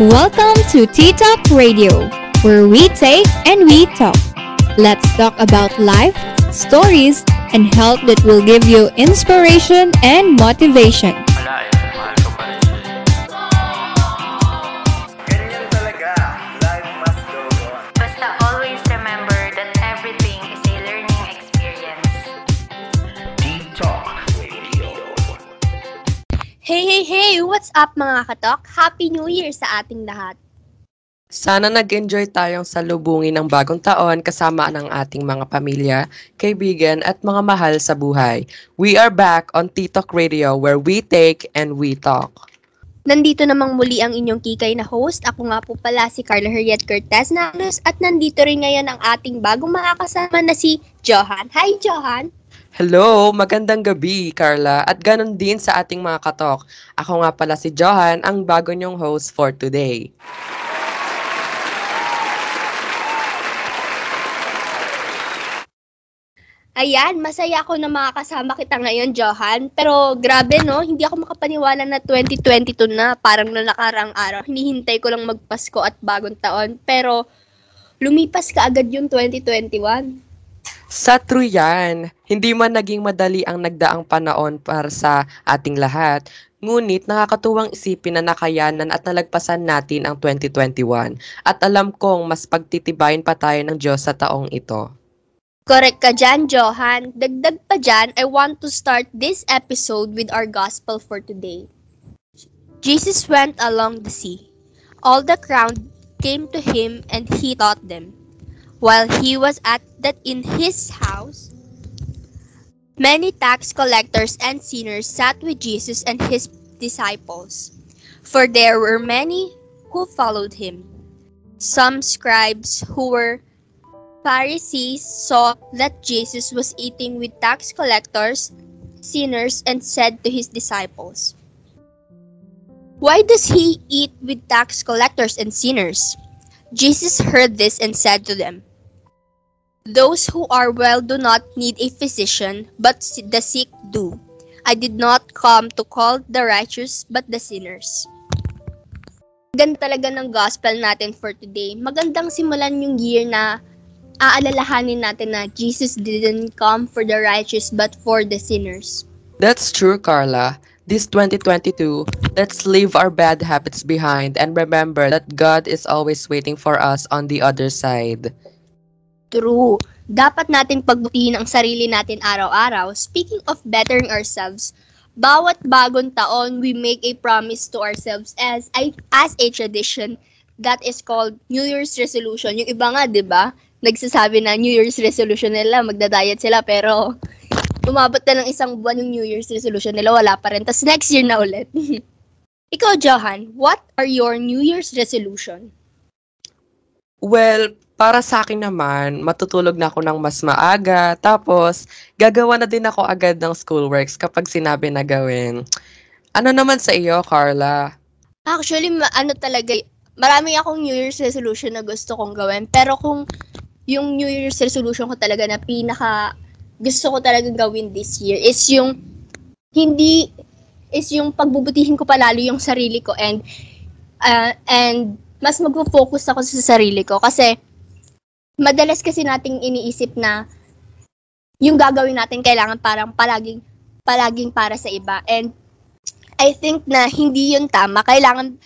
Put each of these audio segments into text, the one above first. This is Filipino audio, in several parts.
Welcome to Tea Talk Radio, where we take and we talk. Let's talk about life, stories, and health that will give you inspiration and motivation. Hey, hey, hey! What's up mga katok? Happy New Year sa ating lahat. Sana nag-enjoy tayong salubungin ng bagong taon kasama ng ating mga pamilya, kaibigan at mga mahal sa buhay. We are back on TikTok Radio where we take and we talk. Nandito namang muli ang inyong kikay na host. Ako nga po pala si Carla Harriet Cortez Nalos at nandito rin ngayon ang ating bagong makakasama na si Johan. Hi, Johan! Hello, magandang gabi, Carla. At ganon din sa ating mga katok. Ako nga pala si Johan, ang bago niyong host for today. Ayan, masaya ako na makakasama kita ngayon, Johan. Pero grabe, no? Hindi ako makapaniwala na 2022 na. Parang na nakarang araw. Hinihintay ko lang magpasko at bagong taon. Pero lumipas ka agad yung 2021. Sa true yan, hindi man naging madali ang nagdaang panahon para sa ating lahat, ngunit nakakatuwang isipin na nakayanan at nalagpasan natin ang 2021 at alam kong mas pagtitibayin pa tayo ng Diyos sa taong ito. Correct ka dyan, Johan. Dagdag pa dyan, I want to start this episode with our gospel for today. Jesus went along the sea. All the crowd came to him and he taught them. While he was at that in his house, many tax collectors and sinners sat with Jesus and his disciples. For there were many who followed him. Some scribes who were Pharisees saw that Jesus was eating with tax collectors, sinners, and said to his disciples, Why does he eat with tax collectors and sinners? Jesus heard this and said to them, Those who are well do not need a physician, but the sick do. I did not come to call the righteous, but the sinners. Ganda talaga ng gospel natin for today. Magandang simulan yung year na aalalahanin natin na Jesus didn't come for the righteous but for the sinners. That's true, Carla. This 2022, let's leave our bad habits behind and remember that God is always waiting for us on the other side. True. Dapat nating pagbutihin ang sarili natin araw-araw. Speaking of bettering ourselves, bawat bagong taon, we make a promise to ourselves as as a tradition that is called New Year's resolution. Yung iba nga, 'di ba? Nagsasabi na New Year's resolution nila, magda-diet sila pero umabot na ng isang buwan yung New Year's resolution nila, wala pa rin. Tapos next year na ulit. Ikaw, Johan, what are your New Year's resolution? Well, para sa akin naman, matutulog na ako ng mas maaga. Tapos, gagawa na din ako agad ng schoolworks kapag sinabi na gawin. Ano naman sa iyo, Carla? Actually, ma- ano talaga, marami akong New Year's resolution na gusto kong gawin. Pero kung yung New Year's resolution ko talaga na pinaka gusto ko talagang gawin this year is yung hindi is yung pagbubutihin ko palalo yung sarili ko and uh, and mas magfo-focus ako sa sarili ko kasi madalas kasi nating iniisip na yung gagawin natin kailangan parang palaging palaging para sa iba and I think na hindi yun tama kailangan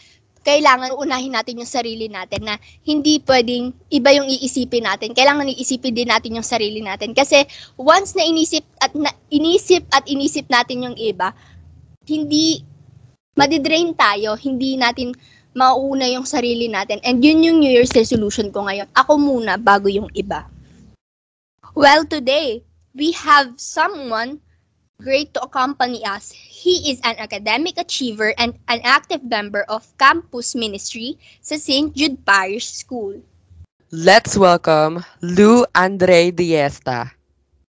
kailangan unahin natin yung sarili natin na hindi pwedeng iba yung iisipin natin. Kailangan iisipin din natin yung sarili natin. Kasi once na inisip at na, inisip at inisip natin yung iba, hindi madidrain tayo, hindi natin mauuna yung sarili natin. And yun yung New Year's resolution ko ngayon. Ako muna bago yung iba. Well, today, we have someone great to accompany us. He is an academic achiever and an active member of campus ministry sa St. Jude Parish School. Let's welcome Lou Andre Diesta.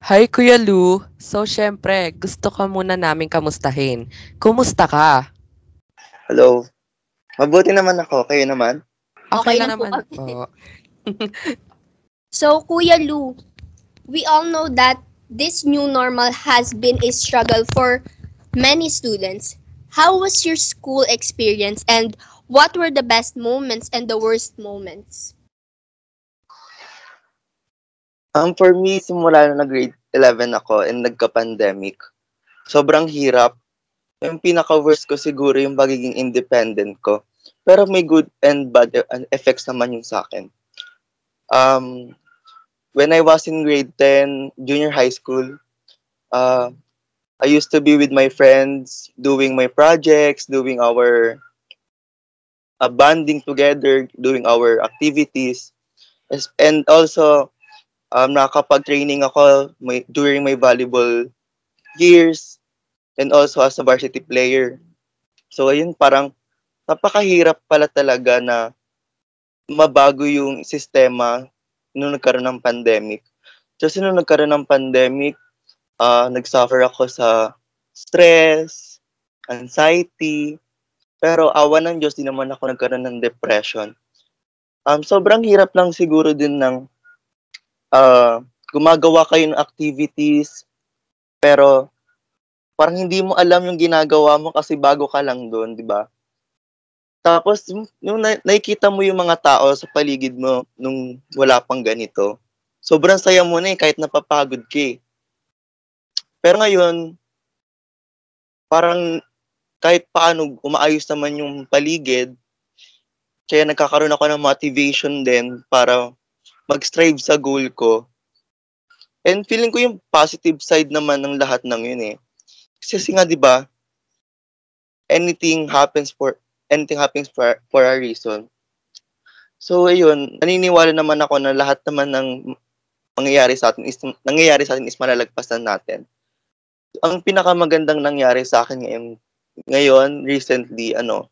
Hi Kuya Lou. So syempre, gusto ka muna namin kamustahin. Kumusta ka? Hello. Mabuti naman ako. Kayo naman? Okay lang lang naman po. So, Kuya Lou, we all know that this new normal has been a struggle for many students. How was your school experience and What were the best moments and the worst moments? Um, for me, simula na grade 11 ako and nagka-pandemic, sobrang hirap. Yung pinaka-worst ko siguro yung pagiging independent ko. Pero may good and bad e- effects naman yung sa akin. Um, when I was in grade 10, junior high school, uh, I used to be with my friends, doing my projects, doing our uh, bonding together, doing our activities. And also, um, nakakapag-training ako may, during my volleyball years and also as a varsity player. So, ayun, parang napakahirap pala talaga na mabago yung sistema nung nagkaroon ng pandemic. Kasi nung nagkaroon ng pandemic, ah nag-suffer ako sa stress, anxiety, pero awa ng Diyos, di naman ako nagkaroon ng depression. Um, sobrang hirap lang siguro din ng ah gumagawa kayo ng activities, pero parang hindi mo alam yung ginagawa mo kasi bago ka lang doon, di ba? Tapos, yung na- nakikita mo yung mga tao sa paligid mo nung wala pang ganito, sobrang saya mo na eh, kahit napapagod ka eh. Pero ngayon, parang kahit paano umaayos naman yung paligid, kaya nagkakaroon ako ng motivation din para mag-strive sa goal ko. And feeling ko yung positive side naman ng lahat ng yun eh. Kasi nga 'di ba, anything happens for anything happens for, for a reason. So ayun, naniniwala naman ako na lahat naman ng mangyayari sa atin is nangyayari sa atin is malalagpasan natin. Ang pinakamagandang nangyari sa akin ngayon, ngayon recently ano,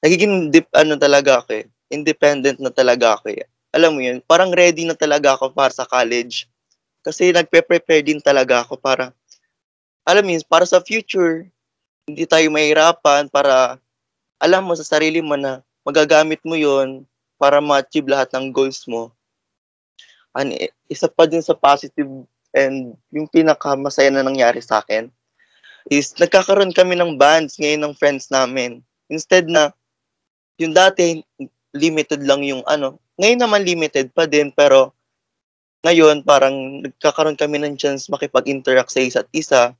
nagiging dip, ano talaga ako eh, independent na talaga ako eh. Alam mo yun, parang ready na talaga ako para sa college. Kasi nagpe-prepare din talaga ako para, alam mo para sa future, hindi tayo mahirapan para alam mo sa sarili mo na magagamit mo yon para ma-achieve lahat ng goals mo. And isa pa din sa positive and yung pinakamasaya na nangyari sa akin is nagkakaroon kami ng bands ngayon ng friends namin. Instead na yung dati limited lang yung ano, ngayon naman limited pa din pero ngayon parang nagkakaroon kami ng chance makipag-interact sa isa't isa.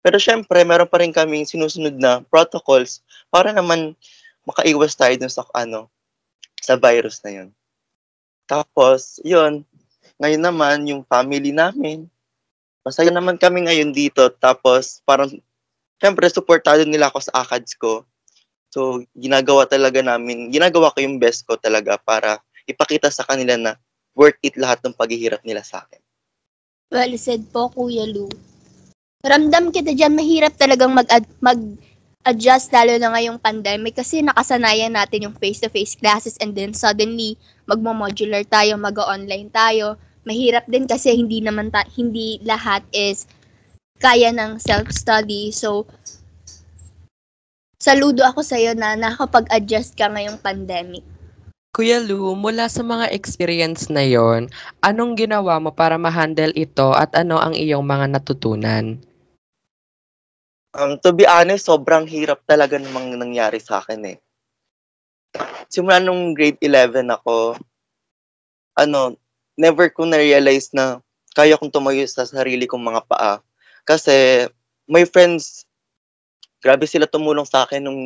Pero syempre, meron pa rin kaming sinusunod na protocols para naman makaiwas tayo dun sa ano, sa virus na yun. Tapos, yun, ngayon naman, yung family namin, masaya naman kami ngayon dito. Tapos, parang, syempre, supportado nila ako sa ACADS ko. So, ginagawa talaga namin, ginagawa ko yung best ko talaga para ipakita sa kanila na worth it lahat ng paghihirap nila sa akin. Well said po, Kuya Lu. Ramdam kita dyan, mahirap talagang mag mag-adjust lalo na ngayong pandemic kasi nakasanayan natin yung face-to-face classes and then suddenly magmo-modular tayo, mag-online tayo. Mahirap din kasi hindi naman ta- hindi lahat is kaya ng self-study. So, saludo ako sa'yo na nakapag-adjust ka ngayong pandemic. Kuya Lu, mula sa mga experience na yon, anong ginawa mo para ma-handle ito at ano ang iyong mga natutunan? Um, to be honest, sobrang hirap talaga namang nangyari sa akin eh. Simula nung grade 11 ako, ano, never ko na-realize na kaya kong tumayo sa sarili kong mga paa. Kasi my friends, grabe sila tumulong sa akin nung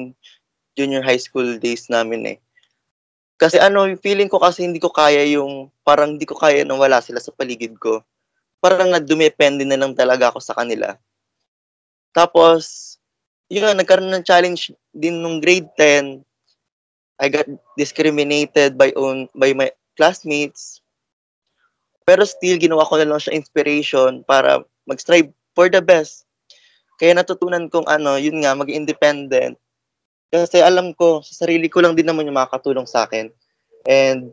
junior high school days namin eh. Kasi ano, feeling ko kasi hindi ko kaya yung, parang hindi ko kaya nang wala sila sa paligid ko. Parang nagdumepende na lang talaga ako sa kanila. Tapos, yun, nagkaroon ng challenge din nung grade 10. I got discriminated by own by my classmates. Pero still, ginawa ko na lang siya inspiration para mag-strive for the best. Kaya natutunan kong ano, yun nga, mag-independent. Kasi alam ko, sa sarili ko lang din naman yung makakatulong sa akin. And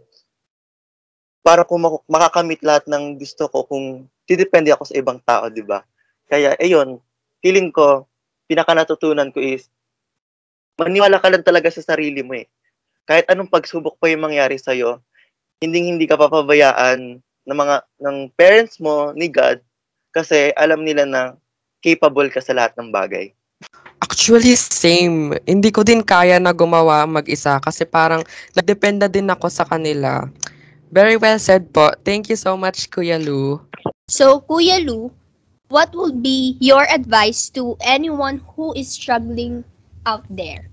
para mak- makakamit lahat ng gusto ko kung didepende ako sa ibang tao, di ba? Kaya, ayun, feeling ko, pinaka natutunan ko is, maniwala ka lang talaga sa sarili mo eh. Kahit anong pagsubok pa yung mangyari sa'yo, hindi hindi ka papabayaan ng mga ng parents mo ni God kasi alam nila na capable ka sa lahat ng bagay. Actually, same. Hindi ko din kaya na gumawa mag-isa kasi parang nagdependa din ako sa kanila. Very well said po. Thank you so much, Kuya Lu. So, Kuya Lu, what would be your advice to anyone who is struggling out there?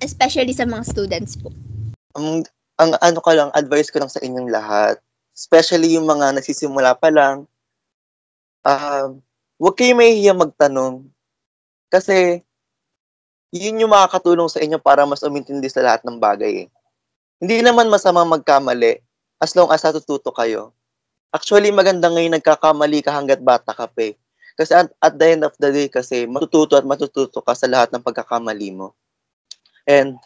Especially sa mga students po. Ang, ang ano ko lang, advice ko lang sa inyong lahat, especially yung mga nagsisimula pa lang, um, huwag kayo mahihiya magtanong. Kasi, yun yung makakatulong sa inyo para mas umintindi sa lahat ng bagay. eh. Hindi naman masama magkamali as long as natututo kayo. Actually, maganda ngayon nagkakamali ka hanggat bata ka pa eh. Kasi at, at the end of the day kasi matututo at matututo ka sa lahat ng pagkakamali mo. And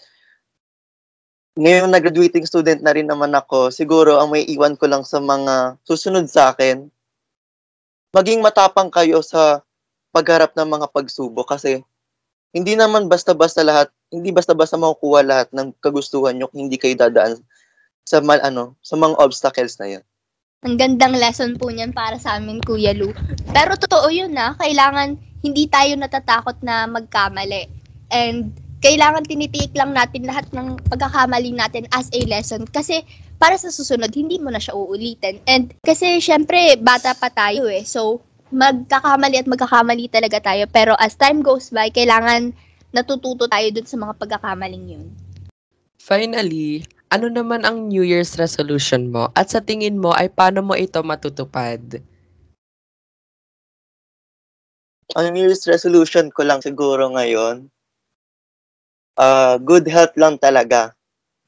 ngayon na graduating student na rin naman ako, siguro ang may iwan ko lang sa mga susunod sa akin, maging matapang kayo sa pagharap ng mga pagsubok kasi hindi naman basta-basta lahat, hindi basta-basta makukuha lahat ng kagustuhan nyo kung hindi kayo dadaan sa mal, ano, sa mga obstacles na yun. Ang gandang lesson po niyan para sa amin, Kuya Lu. Pero totoo yun na, kailangan hindi tayo natatakot na magkamali. And kailangan tinitiik lang natin lahat ng pagkakamali natin as a lesson. Kasi para sa susunod, hindi mo na siya uulitin. And kasi syempre, bata pa tayo eh. So, magkakamali at magkakamali talaga tayo. Pero as time goes by, kailangan natututo tayo dun sa mga pagkakamaling yun. Finally, ano naman ang New Year's resolution mo? At sa tingin mo ay paano mo ito matutupad? Ang New Year's resolution ko lang siguro ngayon, uh, good health lang talaga.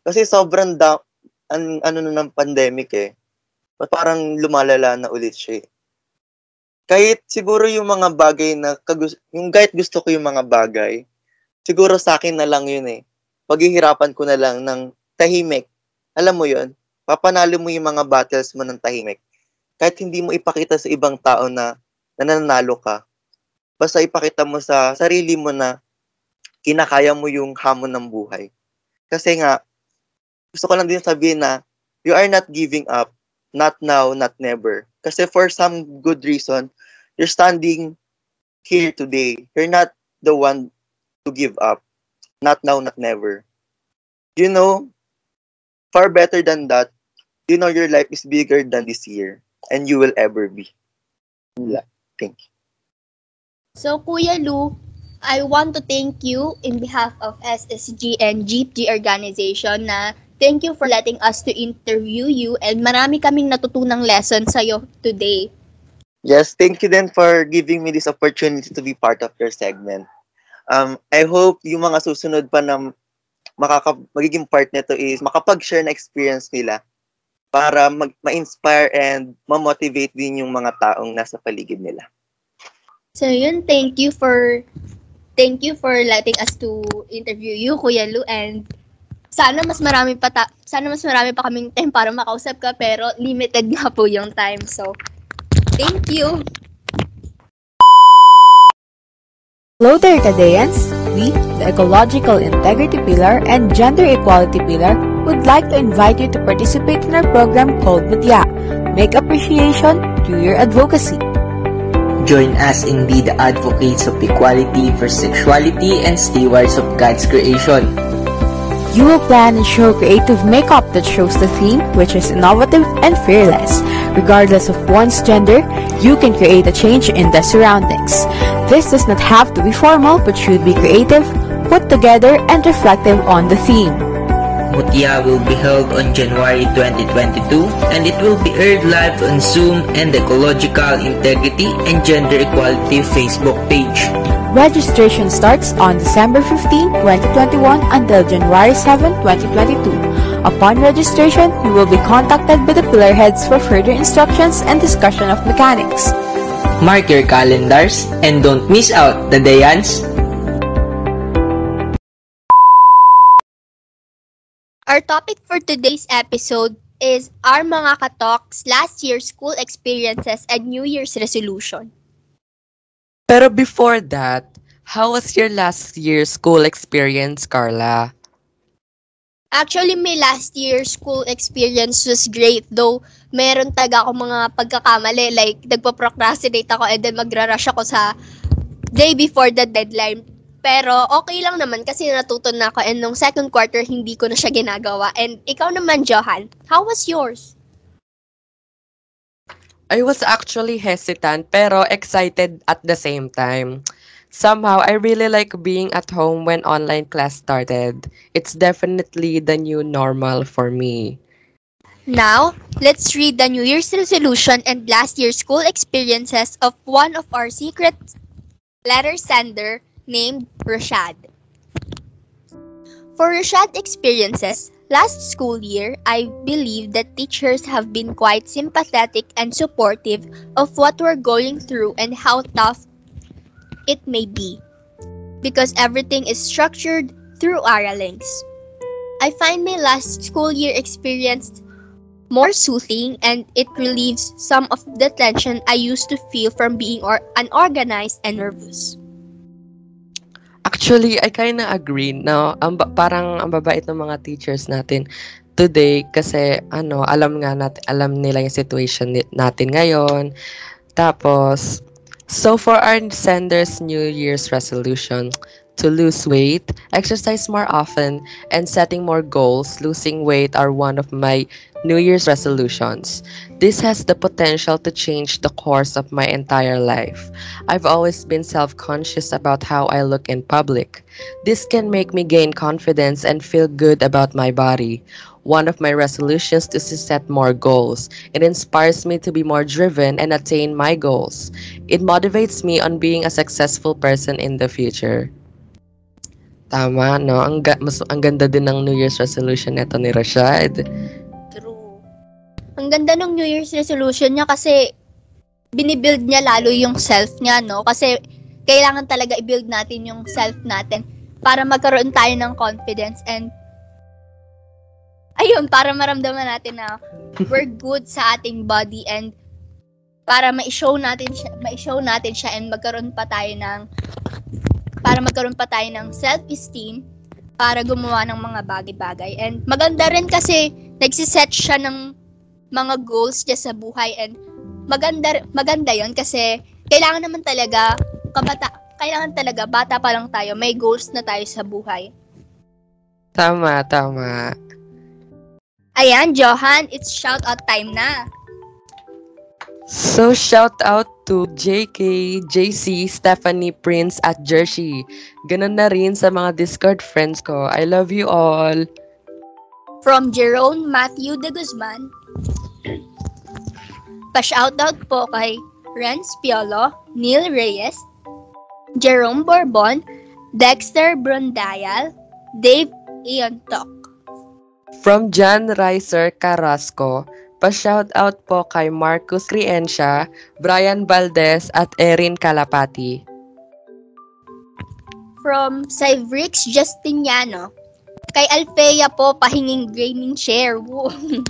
Kasi sobrang down, an, ano na ng pandemic eh. Parang lumalala na ulit siya eh. Kahit siguro yung mga bagay na, kagus- yung kahit gusto ko yung mga bagay, siguro sa akin na lang yun eh. Paghihirapan ko na lang ng tahimik. Alam mo yun? Papanalo mo yung mga battles mo ng tahimik. Kahit hindi mo ipakita sa ibang tao na nananalo ka. Basta ipakita mo sa sarili mo na kinakaya mo yung hamon ng buhay. Kasi nga, gusto ko lang din sabihin na you are not giving up. Not now, not never. Kasi for some good reason, you're standing here today. You're not the one to give up. Not now, not never. You know, far better than that, you know your life is bigger than this year. And you will ever be. Yeah. Thank you. So, Kuya Lu, I want to thank you in behalf of SSG and GPG organization na thank you for letting us to interview you and marami kaming natutunang lesson sa'yo today. Yes, thank you then for giving me this opportunity to be part of your segment. Um, I hope yung mga susunod pa na makaka magiging part nito is makapag-share na experience nila para mag ma-inspire and ma-motivate din yung mga taong nasa paligid nila. So yun, thank you for thank you for letting us to interview you, Kuya Lu, and sana mas marami pa ta- sana mas marami pa kaming time para makausap ka pero limited nga po yung time. So, thank you. Hello there, Kadeans! We, the Ecological Integrity Pillar and Gender Equality Pillar, would like to invite you to participate in our program called Mutya, Make Appreciation to Your Advocacy. Join us in be the advocates of equality for sexuality and stewards of God's creation. You will plan and show creative makeup that shows the theme, which is innovative and fearless. Regardless of one's gender, you can create a change in the surroundings. This does not have to be formal, but should be creative, put together, and reflective on the theme. Mutya will be held on January 2022 and it will be aired live on Zoom and the Ecological Integrity and Gender Equality Facebook page. Registration starts on December 15, 2021 until January 7, 2022. Upon registration, you will be contacted by the pillar heads for further instructions and discussion of mechanics. Mark your calendars and don't miss out the Dayans Our topic for today's episode is our mga katalks last year's school experiences and New Year's resolution. Pero before that, how was your last year's school experience, Carla? Actually, my last year's school experience was great. Though, meron taga ako mga pagkakamali. Like, nagpa-procrastinate ako and then magra-rush ako sa day before the deadline. Pero okay lang naman kasi natuto na ako and nung second quarter hindi ko na siya ginagawa. And ikaw naman, Johan, how was yours? I was actually hesitant pero excited at the same time. Somehow, I really like being at home when online class started. It's definitely the new normal for me. Now, let's read the New Year's resolution and last year's school experiences of one of our secret letter sender named Rashad. For Rashad experiences, last school year, I believe that teachers have been quite sympathetic and supportive of what we're going through and how tough it may be. Because everything is structured through Aralinks. I find my last school year experience more soothing and it relieves some of the tension I used to feel from being or- unorganized and nervous. Actually, I kinda agree. No, ang parang ang babait ng mga teachers natin today kasi ano, alam nga natin, alam nila yung situation natin ngayon. Tapos, so for our senders New Year's resolution, to lose weight, exercise more often, and setting more goals, losing weight are one of my New Year's resolutions. This has the potential to change the course of my entire life. I've always been self conscious about how I look in public. This can make me gain confidence and feel good about my body. One of my resolutions is to set more goals. It inspires me to be more driven and attain my goals. It motivates me on being a successful person in the future. Tama, no? Ang, ga- mas, ang ganda din ng New Year's resolution nito ni Rashad. True. Ang ganda ng New Year's resolution niya kasi binibuild niya lalo yung self niya, no? Kasi kailangan talaga i-build natin yung self natin para magkaroon tayo ng confidence and ayun, para maramdaman natin na we're good sa ating body and para ma-show natin siya, ma-show natin siya and magkaroon pa tayo ng para magkaroon pa tayo ng self-esteem para gumawa ng mga bagay-bagay. And maganda rin kasi nagsiset siya ng mga goals niya sa buhay and maganda maganda 'yon kasi kailangan naman talaga kabata kailangan talaga bata pa lang tayo may goals na tayo sa buhay. Tama, tama. Ayan, Johan, it's shout out time na. So, shout out to JK, JC, Stephanie, Prince, at Jersey. Ganun na rin sa mga Discord friends ko. I love you all. From Jerome Matthew de Guzman. Pa-shoutout po kay Renz Piolo, Neil Reyes, Jerome Bourbon, Dexter Brondayal, Dave Iontok. From John Riser Carrasco, pa-shoutout po kay Marcus Criencia, Brian Valdez, at Erin Calapati. From Cyvrix Justiniano, kay Alfea po pahinging gaming. Woo.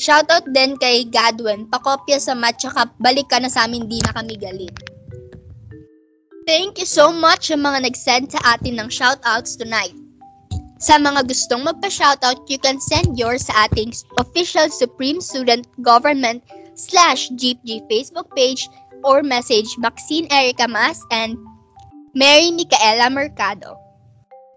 Shoutout din kay Gadwin, pakopya sa match tsaka balik ka na sa amin, di na kami galit. Thank you so much sa mga nag-send sa atin ng shoutouts tonight. Sa mga gustong magpa-shoutout, you can send yours sa ating official Supreme Student Government slash GPG Facebook page or message Maxine Erica Mas and Mary Micaela Mercado.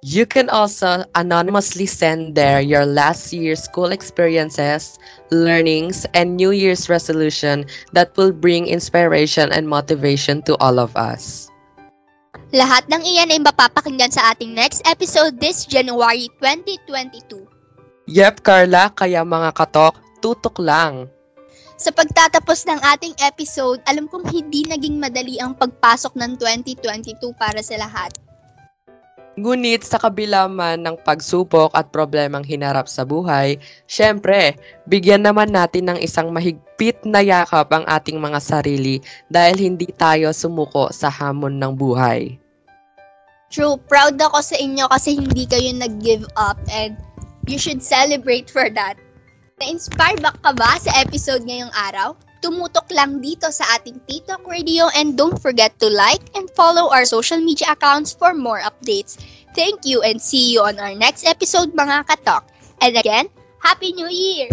You can also anonymously send there your last year's school experiences, learnings, and New Year's resolution that will bring inspiration and motivation to all of us. Lahat ng iyan ay mapapakinggan sa ating next episode this January 2022. Yep, Carla, kaya mga katok, tutok lang. Sa pagtatapos ng ating episode, alam kong hindi naging madali ang pagpasok ng 2022 para sa lahat. Ngunit sa kabila man ng pagsubok at problemang hinarap sa buhay, syempre, bigyan naman natin ng isang mahigpit na yakap ang ating mga sarili dahil hindi tayo sumuko sa hamon ng buhay. True, proud ako sa inyo kasi hindi kayo nag-give up and you should celebrate for that. Na-inspire ba ka ba sa episode ngayong araw? Tumutok lang dito sa ating TikTok Radio and don't forget to like and follow our social media accounts for more updates. Thank you and see you on our next episode mga katok. And again, Happy New Year!